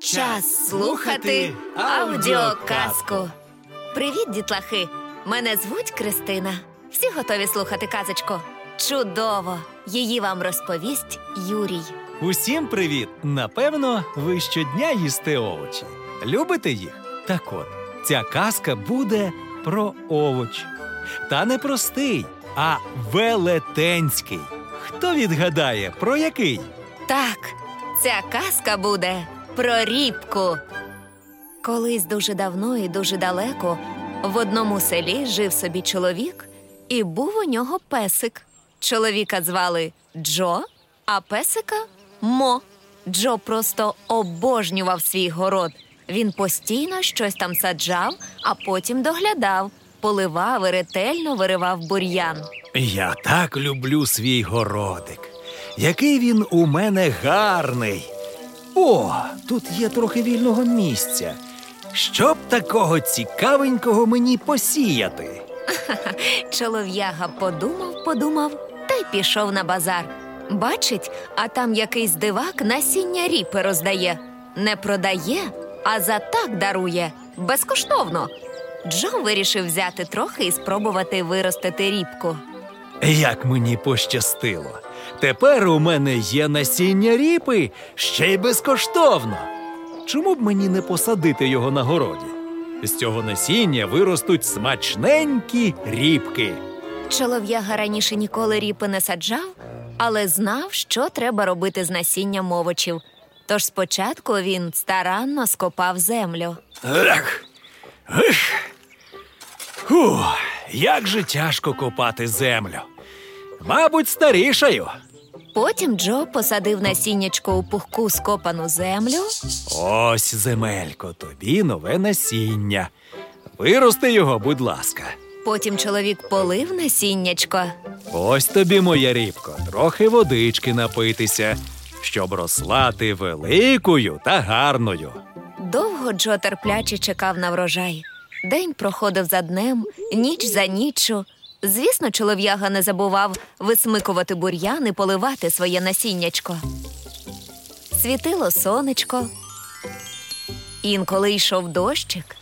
Час слухати аудіоказку. Привіт, дітлахи! Мене звуть Кристина. Всі готові слухати казочку? Чудово! Її вам розповість Юрій. Усім привіт! Напевно, ви щодня їсте овочі. Любите їх? Так от, ця казка буде про овоч. Та не простий, а велетенський. Хто відгадає, про який? Так, ця казка буде про рібку. Колись дуже давно і дуже далеко в одному селі жив собі чоловік, і був у нього песик. Чоловіка звали Джо, а песика Мо. Джо просто обожнював свій город. Він постійно щось там саджав, а потім доглядав, поливав і ретельно виривав бур'ян. Я так люблю свій городик. Який він у мене гарний. О, тут є трохи вільного місця. Що б такого цікавенького мені посіяти? Чолов'яга подумав, подумав та й пішов на базар. Бачить, а там якийсь дивак насіння ріпи роздає. Не продає, а за так дарує безкоштовно. Джо вирішив взяти трохи і спробувати виростити ріпку. Як мені пощастило. Тепер у мене є насіння ріпи ще й безкоштовно. Чому б мені не посадити його на городі? З цього насіння виростуть смачненькі ріпки. Чолов'яга раніше ніколи ріпи не саджав, але знав, що треба робити з насінням овочів. Тож спочатку він старанно скопав землю. Ех, ех. Фу, як же тяжко копати землю. Мабуть, старішаю. Потім Джо посадив насіннячко у пухку скопану землю. Ось, земелько, тобі нове насіння. Вирости його, будь ласка. Потім чоловік полив насіннячко. Ось тобі, моя рібко, трохи водички напитися, щоб росла ти великою та гарною. Довго Джо терпляче чекав на врожай. День проходив за днем, ніч за ніччю. Звісно, чолов'яга не забував висмикувати бур'ян і поливати своє насіннячко. Світило сонечко. Інколи йшов дощик.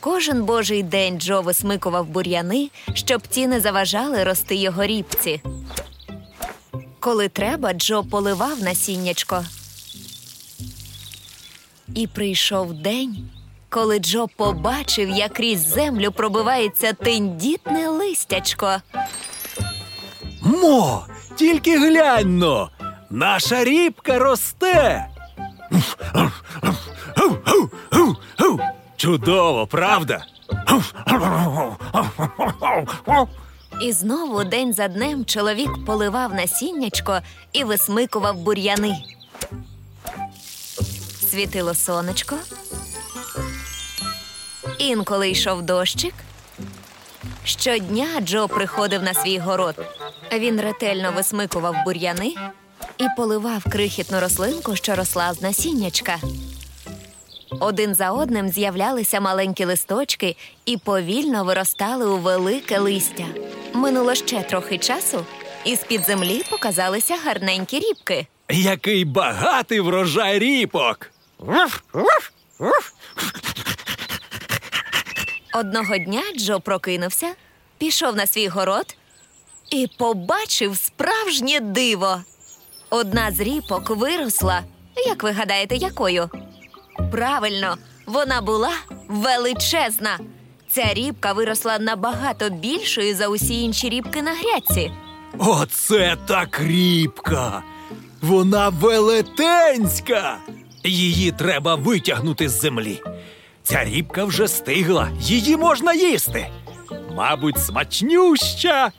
Кожен божий день Джо висмикував бур'яни, щоб ті не заважали рости його рібці. Коли треба, Джо поливав насіннячко. І прийшов день, коли Джо побачив, як крізь землю пробивається тендітне листячко. Мо, тільки глянь но, наша рібка росте. Чудово, правда? І знову день за днем чоловік поливав насіннячко і висмикував бур'яни. Світило сонечко. Інколи йшов дощик. Щодня Джо приходив на свій город. Він ретельно висмикував бур'яни і поливав крихітну рослинку, що росла з насіннячка. Один за одним з'являлися маленькі листочки і повільно виростали у велике листя. Минуло ще трохи часу, і з-під землі показалися гарненькі рібки. Який багатий врожай ріпок. Одного дня Джо прокинувся, пішов на свій город і побачив справжнє диво. Одна з ріпок виросла. Як ви гадаєте, якою? Правильно, вона була величезна. Ця рібка виросла набагато більшою за усі інші рібки на грядці. Оце так рібка. Вона велетенська. Її треба витягнути з землі. Ця рібка вже стигла, її можна їсти. Мабуть, смачнюща.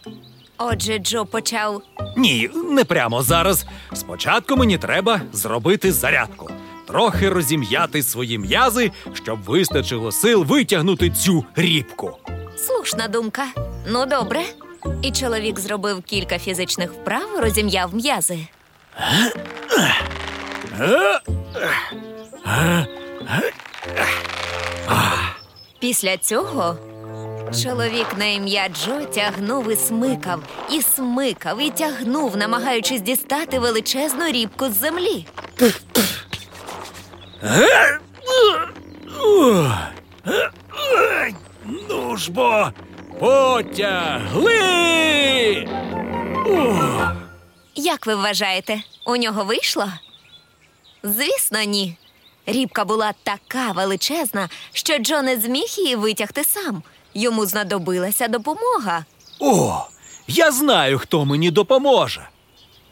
Отже, Джо почав Ні, не прямо зараз. Спочатку мені треба зробити зарядку, трохи розім'яти свої м'язи, щоб вистачило сил витягнути цю рібку. слушна думка. Ну, добре. І чоловік зробив кілька фізичних вправ, розім'яв м'язи. Після цього чоловік на ім'я Джо тягнув і смикав, і смикав, і тягнув, намагаючись дістати величезну рібку з землі. Ну ж бо, потягли! Як ви вважаєте, у нього вийшло? Звісно, ні. Рібка була така величезна, що Джо не зміг її витягти сам. Йому знадобилася допомога. О, я знаю, хто мені допоможе.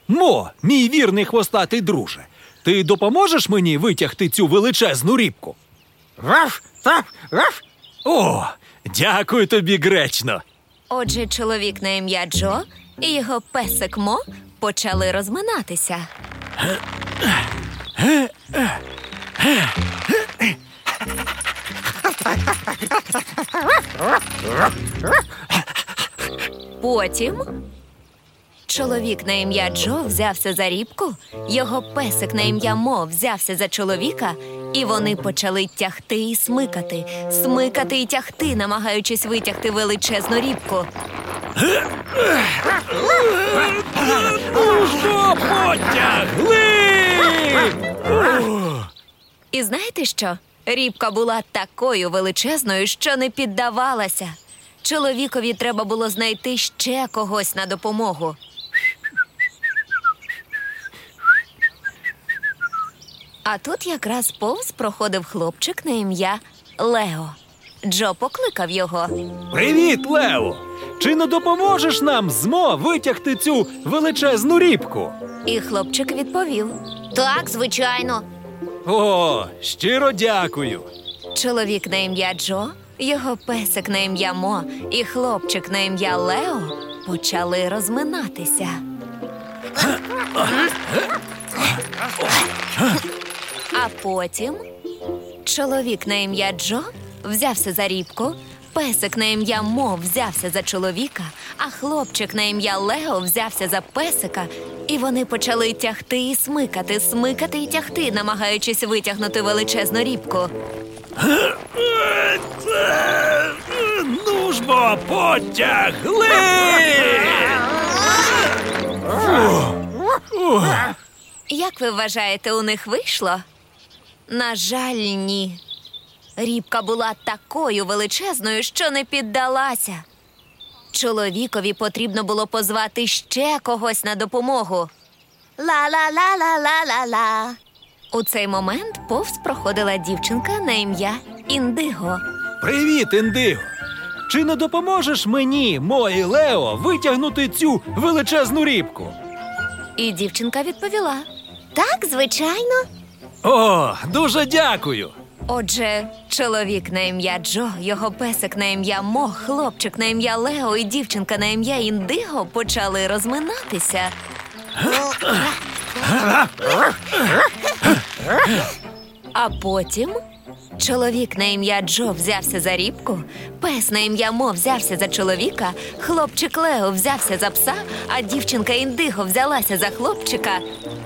Мо, мій вірний хвостатий друже. Ти допоможеш мені витягти цю величезну рібку? Раф, так, раф. О, дякую тобі, гречно. Отже, чоловік на ім'я Джо і його песик Мо почали розминатися. Потім чоловік на ім'я Джо взявся за рібку, його песик на ім'я Мо взявся за чоловіка, і вони почали тягти і смикати, смикати і тягти, намагаючись витягти величезну рібку. Ну потягли! І знаєте що? Рібка була такою величезною, що не піддавалася. Чоловікові треба було знайти ще когось на допомогу. А тут якраз повз проходив хлопчик на ім'я Лео. Джо покликав його. Привіт, Лео! Чи не допоможеш нам змо витягти цю величезну рібку? І хлопчик відповів: Так, звичайно. О, щиро дякую. Чоловік на ім'я Джо, його песик на ім'я Мо і хлопчик на ім'я Лео почали розминатися. А потім чоловік на ім'я Джо взявся за рібку, песик на ім'я Мо взявся за чоловіка, а хлопчик на ім'я Лео взявся за песика, і вони почали тягти і смикати, смикати і тягти, намагаючись витягнути величезну рібку. Ну ж бо, потягли! Як ви вважаєте, у них вийшло? На жаль, ні. Рібка була такою величезною, що не піддалася. Чоловікові потрібно було позвати ще когось на допомогу. Ла-ла-ла-ла-ла-ла-ла. У цей момент повз проходила дівчинка на ім'я Індиго. Привіт, Індиго! Чи не допоможеш мені, Мо і Лео, витягнути цю величезну рібку? І дівчинка відповіла: Так, звичайно. О, дуже дякую. Отже, чоловік на ім'я Джо, його песик на ім'я Мо, хлопчик на ім'я Лео і дівчинка на ім'я Індиго почали розминатися. А потім чоловік на ім'я Джо взявся за рібку, пес на ім'я Мо взявся за чоловіка, хлопчик Лео взявся за пса, а дівчинка Індиго взялася за хлопчика.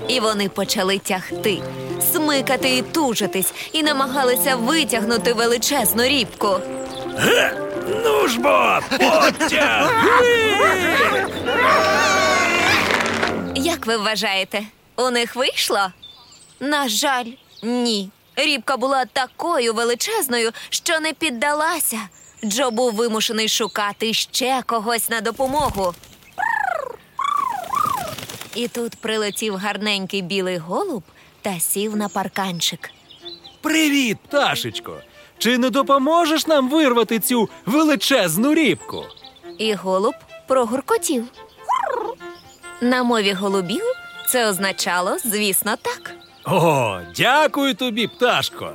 І вони почали тягти, смикати і тужитись, і намагалися витягнути величезну рібку. Ну ж бо! Як ви вважаєте, у них вийшло? На жаль, ні. Рібка була такою величезною, що не піддалася. Джо був вимушений шукати ще когось на допомогу. І тут прилетів гарненький білий голуб та сів на парканчик. Привіт, пташечко! Чи не допоможеш нам вирвати цю величезну рібку? І голуб прогуркотів. На мові голубів це означало, звісно, так. О, дякую тобі, пташко.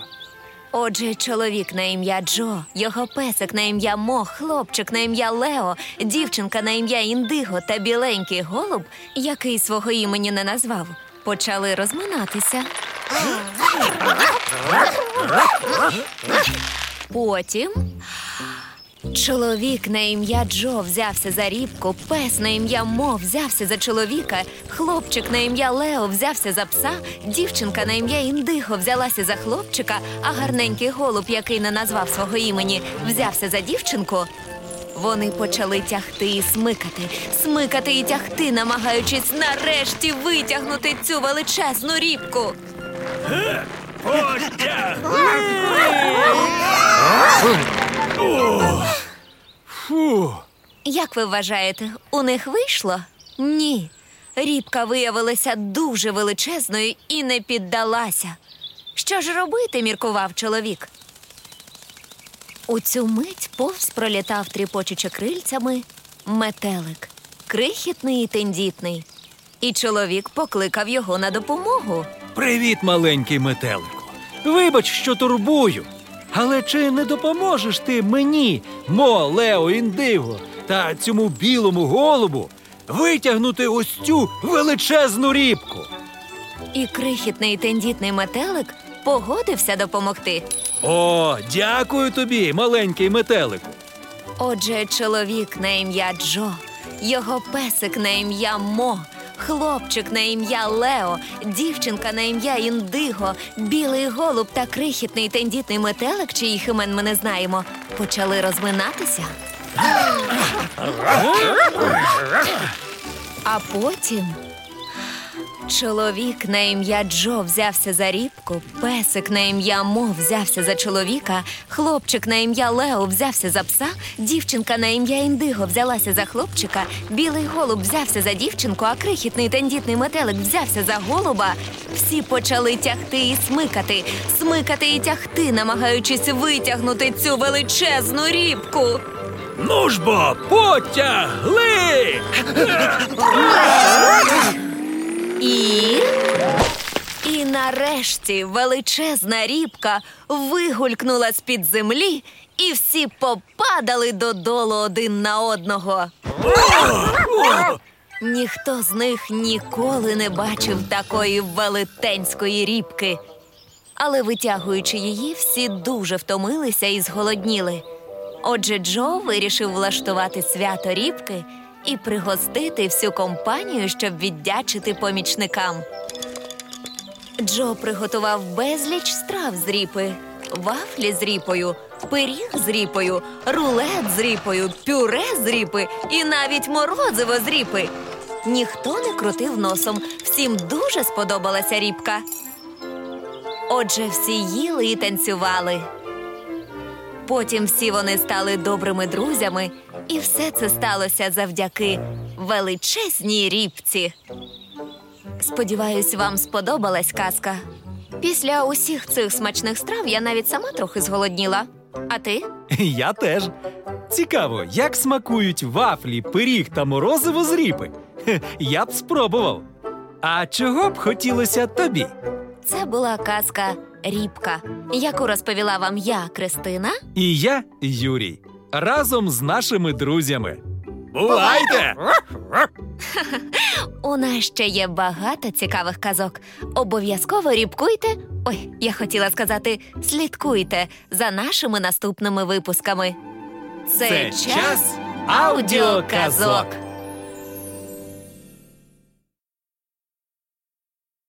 Отже, чоловік на ім'я Джо, його песик на ім'я Мо, хлопчик на ім'я Лео, дівчинка на ім'я Індиго та біленький голуб, який свого імені не назвав, почали розминатися. Потім чоловік на ім'я Джо взявся за рібку, пес на ім'я Мо взявся за чоловіка, хлопчик на ім'я Лео взявся за пса, дівчинка на ім'я Індиго взялася за хлопчика, а гарненький голуб, який не назвав свого імені, взявся за дівчинку. Вони почали тягти і смикати, смикати і тягти, намагаючись нарешті витягнути цю величезну рібку. Фу. Як ви вважаєте, у них вийшло? Ні. Рібка виявилася дуже величезною і не піддалася. Що ж робити, міркував чоловік. У цю мить повз пролітав тріпочучи крильцями метелик, крихітний і тендітний. І чоловік покликав його на допомогу. Привіт, маленький метелику. Вибач, що турбую. Але чи не допоможеш ти мені, Мо, Лео, Індиго та цьому білому голубу витягнути ось цю величезну рібку? І крихітний тендітний метелик погодився допомогти. О, дякую тобі, маленький метелику. Отже, чоловік на ім'я Джо, його песик на ім'я Мо, хлопчик на ім'я Лео, дівчинка на ім'я Індиго, білий голуб та крихітний тендітний метелик, чиїх імен ми не знаємо, почали розминатися. А потім чоловік на ім'я Джо взявся за рібку, песик на ім'я Мо взявся за чоловіка, хлопчик на ім'я Лео взявся за пса, дівчинка на ім'я Індиго взялася за хлопчика, білий голуб взявся за дівчинку, а крихітний тендітний метелик взявся за голуба. Всі почали тягти і смикати, смикати і тягти, намагаючись витягнути цю величезну рібку. Ну ж бо, потягли! І. І нарешті величезна рібка вигулькнула з-під землі, і всі попадали додолу один на одного. Ніхто з них ніколи не бачив такої велетенської рібки. Але витягуючи її, всі дуже втомилися і зголодніли. Отже, Джо вирішив влаштувати свято рібки і пригостити всю компанію, щоб віддячити помічникам. Джо приготував безліч страв з ріпи, вафлі з ріпою, пиріг з ріпою, рулет з ріпою, пюре з ріпи і навіть морозиво з ріпи. Ніхто не крутив носом, всім дуже сподобалася рібка. Отже, всі їли і танцювали. Потім всі вони стали добрими друзями, і все це сталося завдяки величезній рібці. Сподіваюсь, вам сподобалась казка. Після усіх цих смачних страв я навіть сама трохи зголодніла. А ти? Я теж. Цікаво, як смакують вафлі, пиріг та морозиво з ріпи. Хе, Я б спробував. А чого б хотілося тобі? Це була казка Рібка, яку розповіла вам я, Кристина. І я, Юрій, разом з нашими друзями. Бувайте! У нас ще є багато цікавих казок. Обов'язково рібкуйте. Ой, я хотіла сказати, слідкуйте за нашими наступними випусками. Це час аудіоказок.